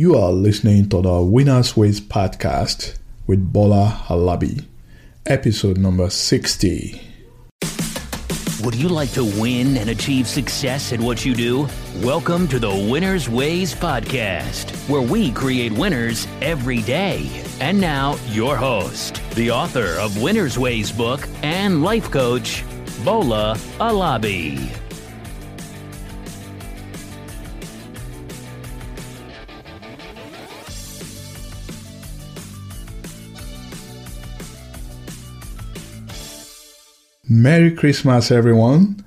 You are listening to the Winners Ways podcast with Bola Alabi, episode number 60. Would you like to win and achieve success at what you do? Welcome to the Winners Ways podcast, where we create winners every day. And now, your host, the author of Winners Ways book and life coach, Bola Alabi. Merry Christmas, everyone.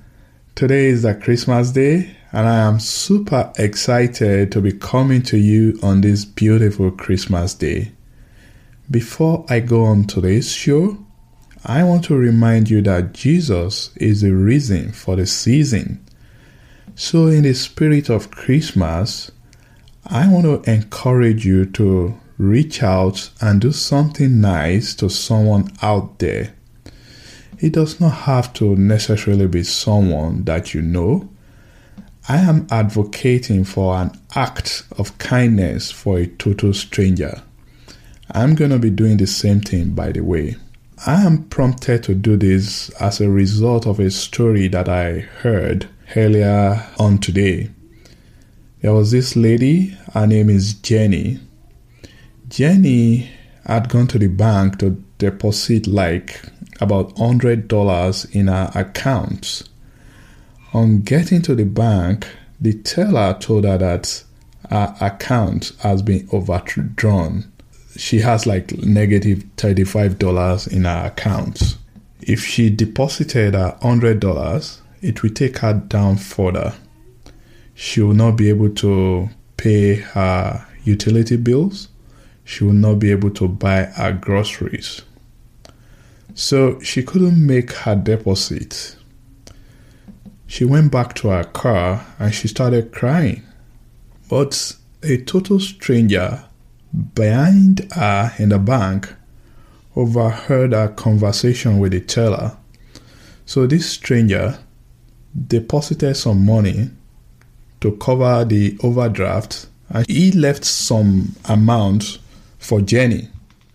Today is the Christmas day, and I am super excited to be coming to you on this beautiful Christmas day. Before I go on today's show, I want to remind you that Jesus is the reason for the season. So, in the spirit of Christmas, I want to encourage you to reach out and do something nice to someone out there it does not have to necessarily be someone that you know. I am advocating for an act of kindness for a total stranger. I'm going to be doing the same thing, by the way. I am prompted to do this as a result of a story that I heard earlier on today. There was this lady, her name is Jenny. Jenny had gone to the bank to deposit like about $100 in her account. On getting to the bank, the teller told her that her account has been overdrawn. She has like negative $35 in her account. If she deposited her $100, it will take her down further. She will not be able to pay her utility bills. She will not be able to buy her groceries. So she couldn't make her deposit. She went back to her car and she started crying. But a total stranger behind her in the bank overheard her conversation with the teller. So this stranger deposited some money to cover the overdraft and he left some amount for Jenny.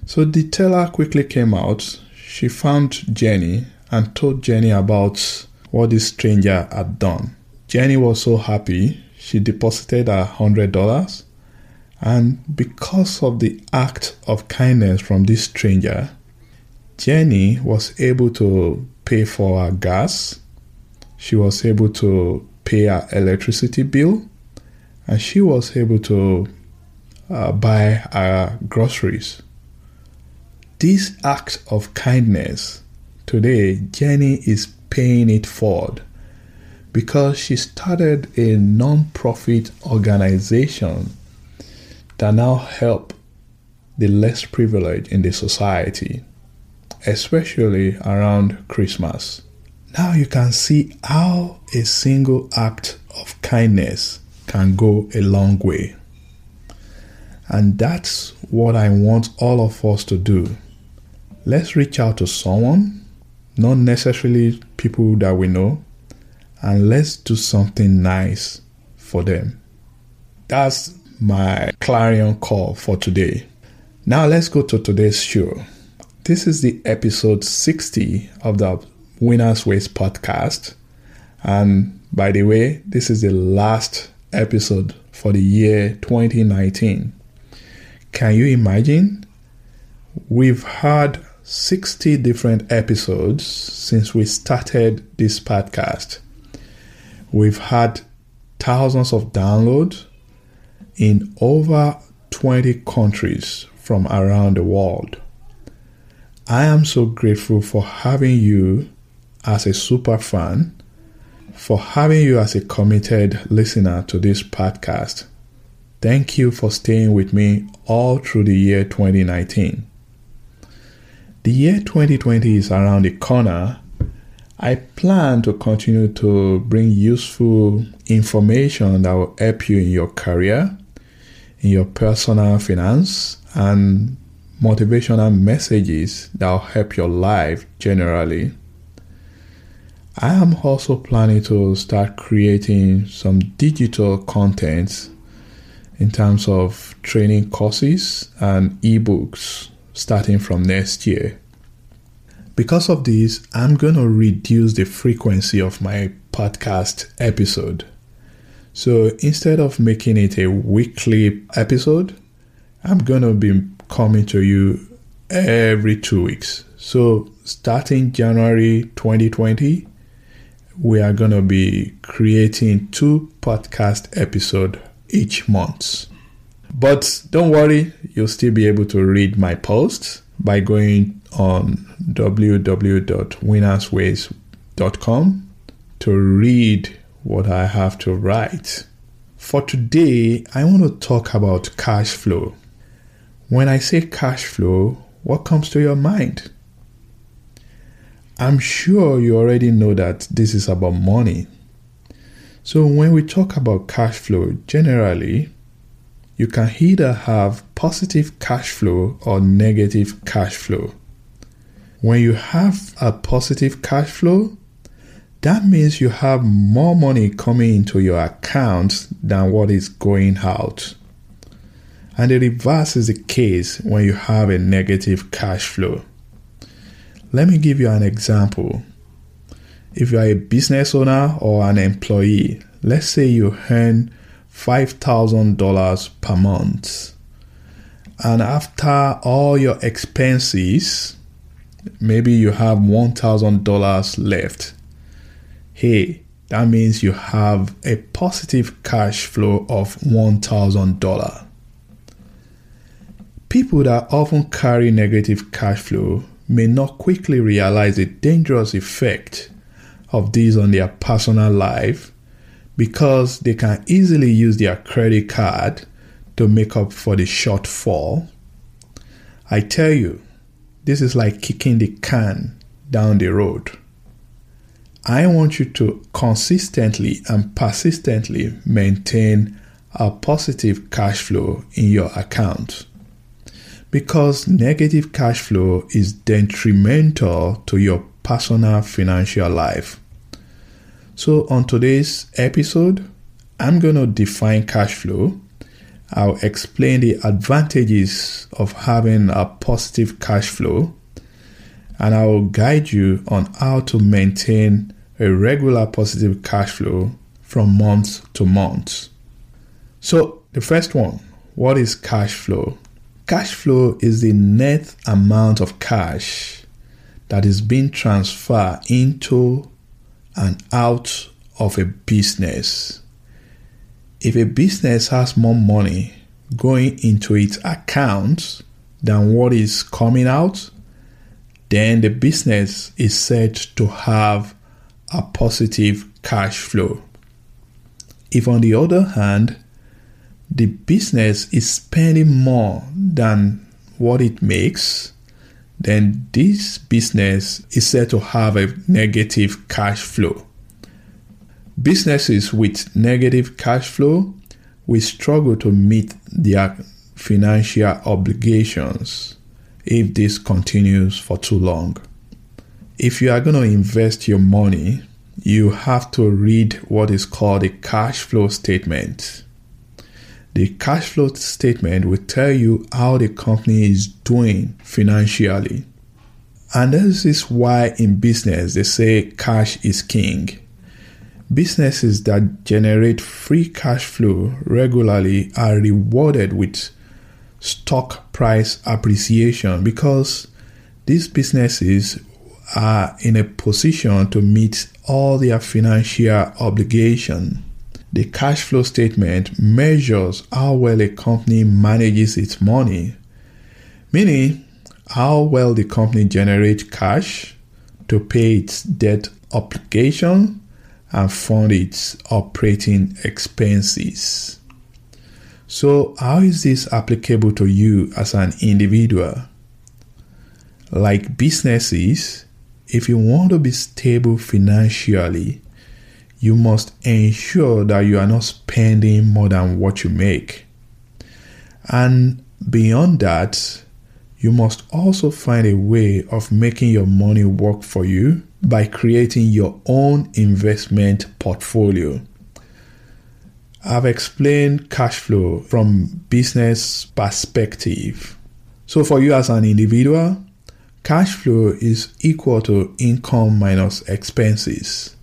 So the teller quickly came out she found Jenny and told Jenny about what this stranger had done. Jenny was so happy, she deposited her $100 and because of the act of kindness from this stranger, Jenny was able to pay for her gas, she was able to pay her electricity bill, and she was able to uh, buy her groceries. This act of kindness, today, Jenny is paying it forward because she started a non-profit organization that now help the less privileged in the society, especially around Christmas. Now you can see how a single act of kindness can go a long way. And that's what I want all of us to do let's reach out to someone, not necessarily people that we know, and let's do something nice for them. That's my clarion call for today. Now let's go to today's show. This is the episode 60 of the Winners Ways podcast. And by the way, this is the last episode for the year 2019. Can you imagine? We've had 60 different episodes since we started this podcast. We've had thousands of downloads in over 20 countries from around the world. I am so grateful for having you as a super fan, for having you as a committed listener to this podcast. Thank you for staying with me all through the year 2019. The year 2020 is around the corner. I plan to continue to bring useful information that will help you in your career, in your personal finance, and motivational messages that will help your life generally. I am also planning to start creating some digital content in terms of training courses and ebooks starting from next year. Because of this, I'm going to reduce the frequency of my podcast episode. So instead of making it a weekly episode, I'm going to be coming to you every two weeks. So starting January 2020, we are going to be creating two podcast episode each month. But don't worry, you'll still be able to read my posts by going on www.winnersways.com to read what I have to write. For today, I want to talk about cash flow. When I say cash flow, what comes to your mind? I'm sure you already know that this is about money. So, when we talk about cash flow, generally, you can either have positive cash flow or negative cash flow. When you have a positive cash flow, that means you have more money coming into your account than what is going out. And the reverse is the case when you have a negative cash flow. Let me give you an example. If you are a business owner or an employee, let's say you earn $5,000 per month. And after all your expenses, maybe you have $1,000 left. Hey, that means you have a positive cash flow of $1,000. People that often carry negative cash flow may not quickly realize the dangerous effect of this on their personal life because they can easily use their credit card to make up for the shortfall. I tell you, this is like kicking the can down the road. I want you to consistently and persistently maintain a positive cash flow in your account because negative cash flow is detrimental to your personal financial life. So, on today's episode, I'm going to define cash flow. I'll explain the advantages of having a positive cash flow, and I will guide you on how to maintain a regular positive cash flow from month to month. So, the first one what is cash flow? Cash flow is the net amount of cash that is being transferred into and out of a business. If a business has more money going into its accounts than what is coming out, then the business is said to have a positive cash flow. If, on the other hand, the business is spending more than what it makes, then this business is said to have a negative cash flow. Businesses with negative cash flow will struggle to meet their financial obligations if this continues for too long. If you are going to invest your money, you have to read what is called a cash flow statement. The cash flow statement will tell you how the company is doing financially. And this is why in business they say cash is king. Businesses that generate free cash flow regularly are rewarded with stock price appreciation because these businesses are in a position to meet all their financial obligation. The cash flow statement measures how well a company manages its money, meaning how well the company generates cash to pay its debt obligation and fund its operating expenses. So, how is this applicable to you as an individual? Like businesses, if you want to be stable financially, you must ensure that you are not spending more than what you make. And beyond that, you must also find a way of making your money work for you by creating your own investment portfolio. I've explained cash flow from business perspective. So for you as an individual, cash flow is equal to income minus expenses.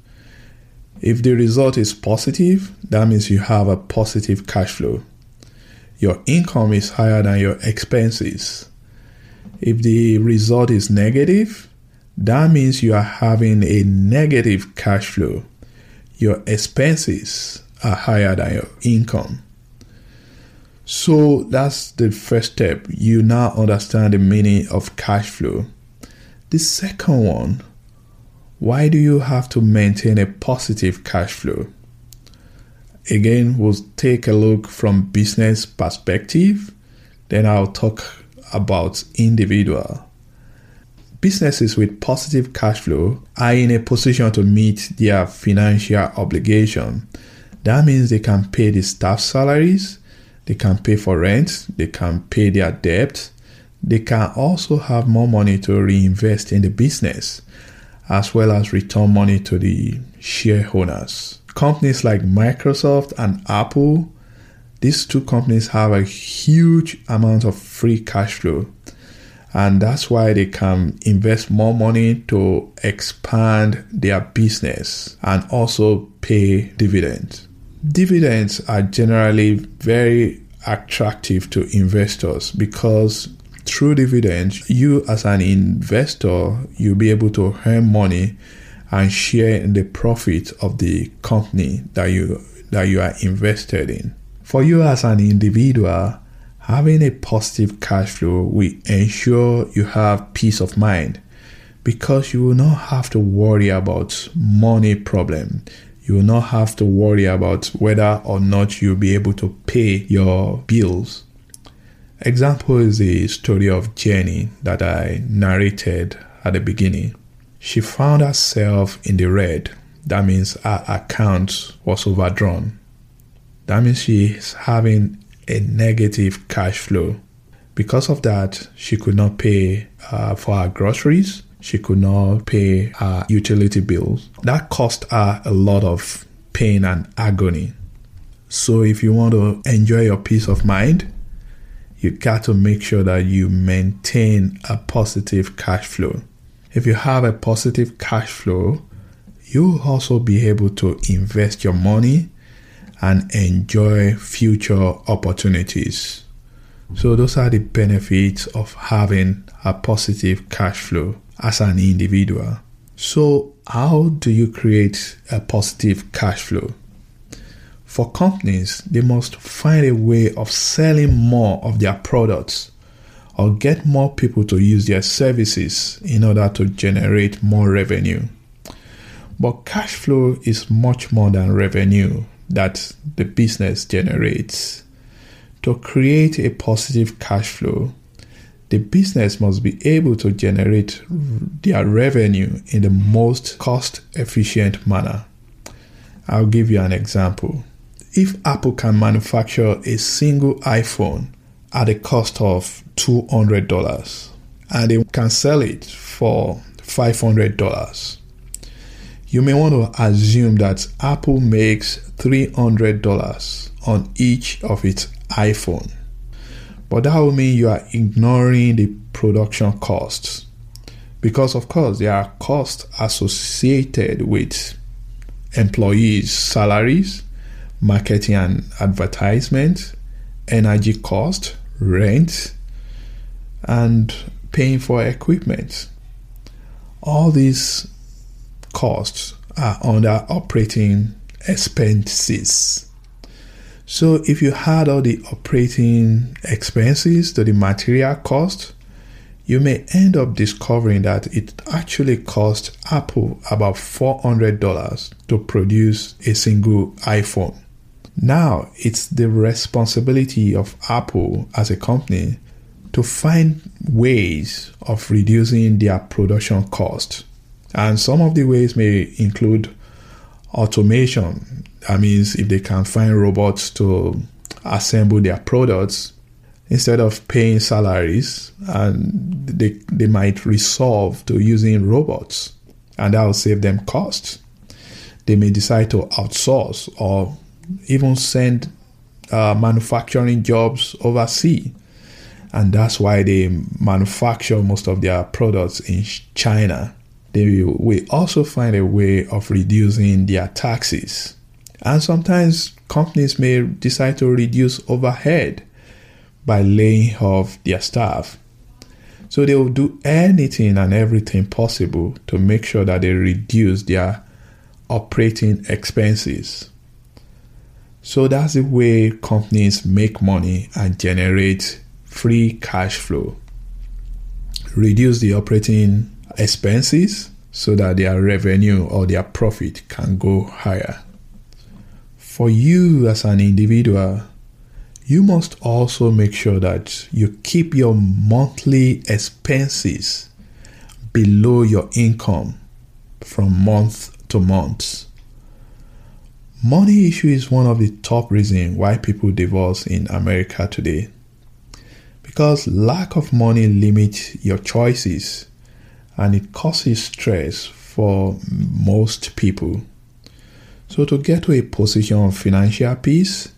If the result is positive, that means you have a positive cash flow. Your income is higher than your expenses. If the result is negative, that means you are having a negative cash flow. Your expenses are higher than your income. So that's the first step. You now understand the meaning of cash flow. The second one, why do you have to maintain a positive cash flow? Again, we'll take a look from business perspective, then I'll talk about individual. Businesses with positive cash flow are in a position to meet their financial obligation. That means they can pay the staff salaries, they can pay for rent, they can pay their debt, they can also have more money to reinvest in the business, as well as return money to the shareholders. Companies like Microsoft and Apple, these two companies have a huge amount of free cash flow. And that's why they can invest more money to expand their business and also pay dividends. Dividends are generally very attractive to investors because through dividends, you as an investor, you'll be able to earn money and share in the profit of the company that you that you are invested in. For you as an individual, having a positive cash flow will ensure you have peace of mind because you will not have to worry about money problem. You will not have to worry about whether or not you'll be able to pay your bills. Example is the story of Jenny that I narrated at the beginning she found herself in the red. That means her account was overdrawn. That means she's having a negative cash flow. Because of that, she could not pay uh, for her groceries. She could not pay her utility bills. That cost her a lot of pain and agony. So, if you want to enjoy your peace of mind, you got to make sure that you maintain a positive cash flow. If you have a positive cash flow, you'll also be able to invest your money and enjoy future opportunities. So, those are the benefits of having a positive cash flow as an individual. So, how do you create a positive cash flow? For companies, they must find a way of selling more of their products or get more people to use their services in order to generate more revenue. But cash flow is much more than revenue that the business generates. To create a positive cash flow, the business must be able to generate their revenue in the most cost efficient manner. I'll give you an example. If Apple can manufacture a single iPhone at a cost of $200 and they can sell it for $500. You may want to assume that Apple makes $300 on each of its iPhone. But that will mean you are ignoring the production costs. Because, of course, there are costs associated with employees' salaries, marketing and advertisement, energy cost, rent, and paying for equipment. All these costs are under operating expenses. So if you add all the operating expenses to the material cost, you may end up discovering that it actually cost Apple about $400 to produce a single iPhone. Now it's the responsibility of Apple as a company to find ways of reducing their production cost. And some of the ways may include automation. That means if they can find robots to assemble their products instead of paying salaries, and they, they might resolve to using robots, and that will save them costs. They may decide to outsource or even send uh, manufacturing jobs overseas. And that's why they manufacture most of their products in China. They will also find a way of reducing their taxes. And sometimes companies may decide to reduce overhead by laying off their staff. So they will do anything and everything possible to make sure that they reduce their operating expenses. So that's the way companies make money and generate free cash flow. Reduce the operating expenses so that their revenue or their profit can go higher. For you as an individual, you must also make sure that you keep your monthly expenses below your income from month to month. Money issue is one of the top reasons why people divorce in America today. Because lack of money limits your choices and it causes stress for most people. So to get to a position of financial peace,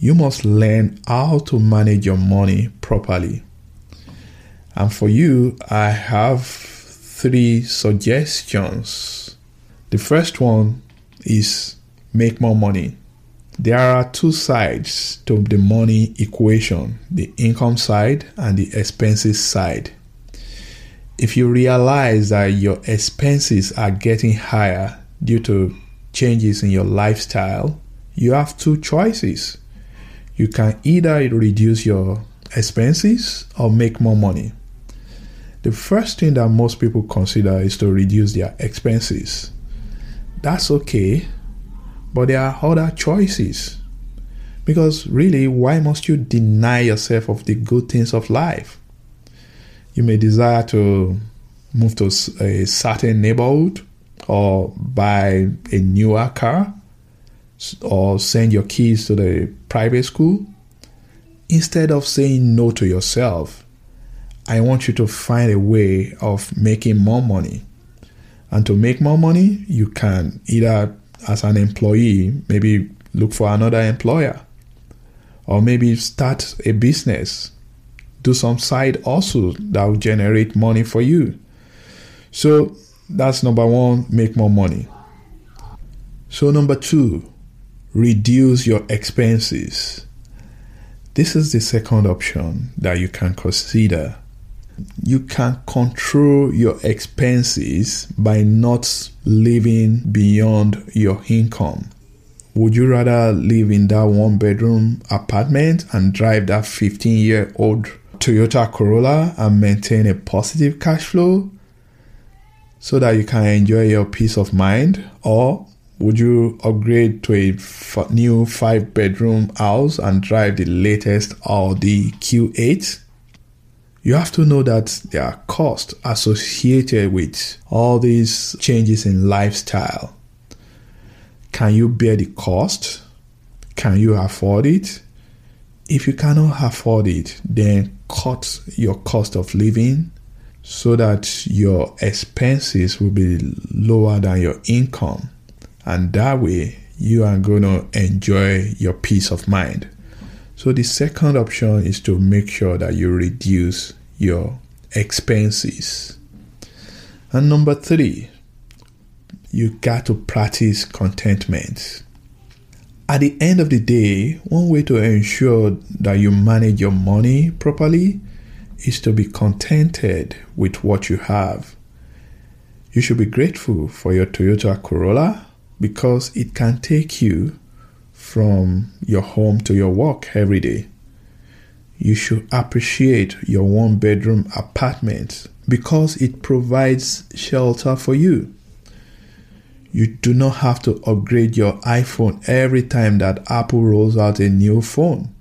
you must learn how to manage your money properly. And for you, I have three suggestions. The first one is make more money. There are two sides to the money equation the income side and the expenses side. If you realize that your expenses are getting higher due to changes in your lifestyle, you have two choices. You can either reduce your expenses or make more money. The first thing that most people consider is to reduce their expenses. That's okay but there are other choices. Because really, why must you deny yourself of the good things of life? You may desire to move to a certain neighborhood or buy a newer car or send your kids to the private school. Instead of saying no to yourself, I want you to find a way of making more money. And to make more money, you can either as an employee, maybe look for another employer or maybe start a business. Do some side also that will generate money for you. So that's number one, make more money. So, number two, reduce your expenses. This is the second option that you can consider you can control your expenses by not living beyond your income. Would you rather live in that one bedroom apartment and drive that 15 year old Toyota Corolla and maintain a positive cash flow so that you can enjoy your peace of mind? Or would you upgrade to a f- new five bedroom house and drive the latest Audi Q8? You have to know that there are costs associated with all these changes in lifestyle. Can you bear the cost? Can you afford it? If you cannot afford it, then cut your cost of living so that your expenses will be lower than your income. And that way, you are going to enjoy your peace of mind. So the second option is to make sure that you reduce your expenses. And number three, you got to practice contentment. At the end of the day, one way to ensure that you manage your money properly is to be contented with what you have. You should be grateful for your Toyota Corolla because it can take you from your home to your work every day. You should appreciate your one bedroom apartment because it provides shelter for you. You do not have to upgrade your iPhone every time that Apple rolls out a new phone.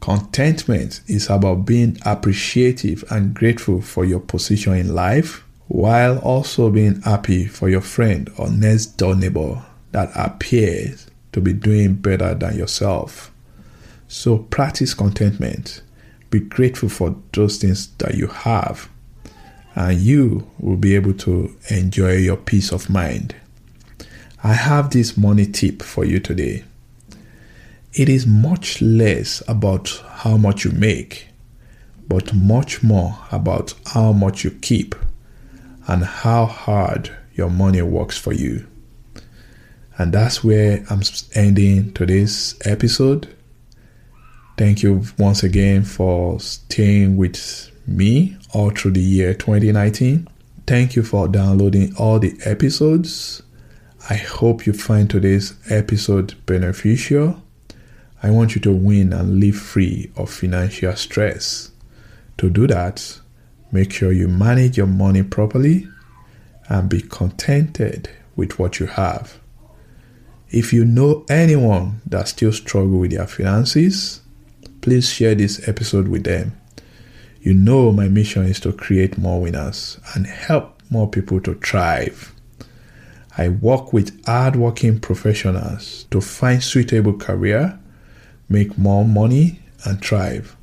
Contentment is about being appreciative and grateful for your position in life while also being happy for your friend or next door neighbor that appears to be doing better than yourself. So practice contentment. Be grateful for those things that you have, and you will be able to enjoy your peace of mind. I have this money tip for you today. It is much less about how much you make, but much more about how much you keep and how hard your money works for you. And that's where I'm ending today's episode. Thank you once again for staying with me all through the year 2019. Thank you for downloading all the episodes. I hope you find today's episode beneficial. I want you to win and live free of financial stress. To do that, make sure you manage your money properly and be contented with what you have. If you know anyone that still struggle with their finances, please share this episode with them. You know my mission is to create more winners and help more people to thrive. I work with hardworking professionals to find suitable career, make more money and thrive.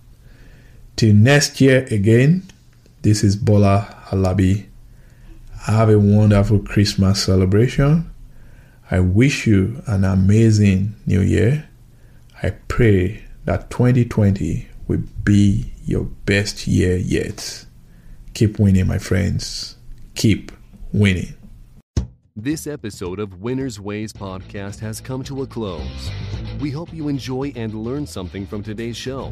Till next year again, this is Bola Alabi. Have a wonderful Christmas celebration. I wish you an amazing new year. I pray that 2020 will be your best year yet. Keep winning, my friends. Keep winning. This episode of Winner's Ways podcast has come to a close. We hope you enjoy and learn something from today's show.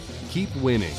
keep winning.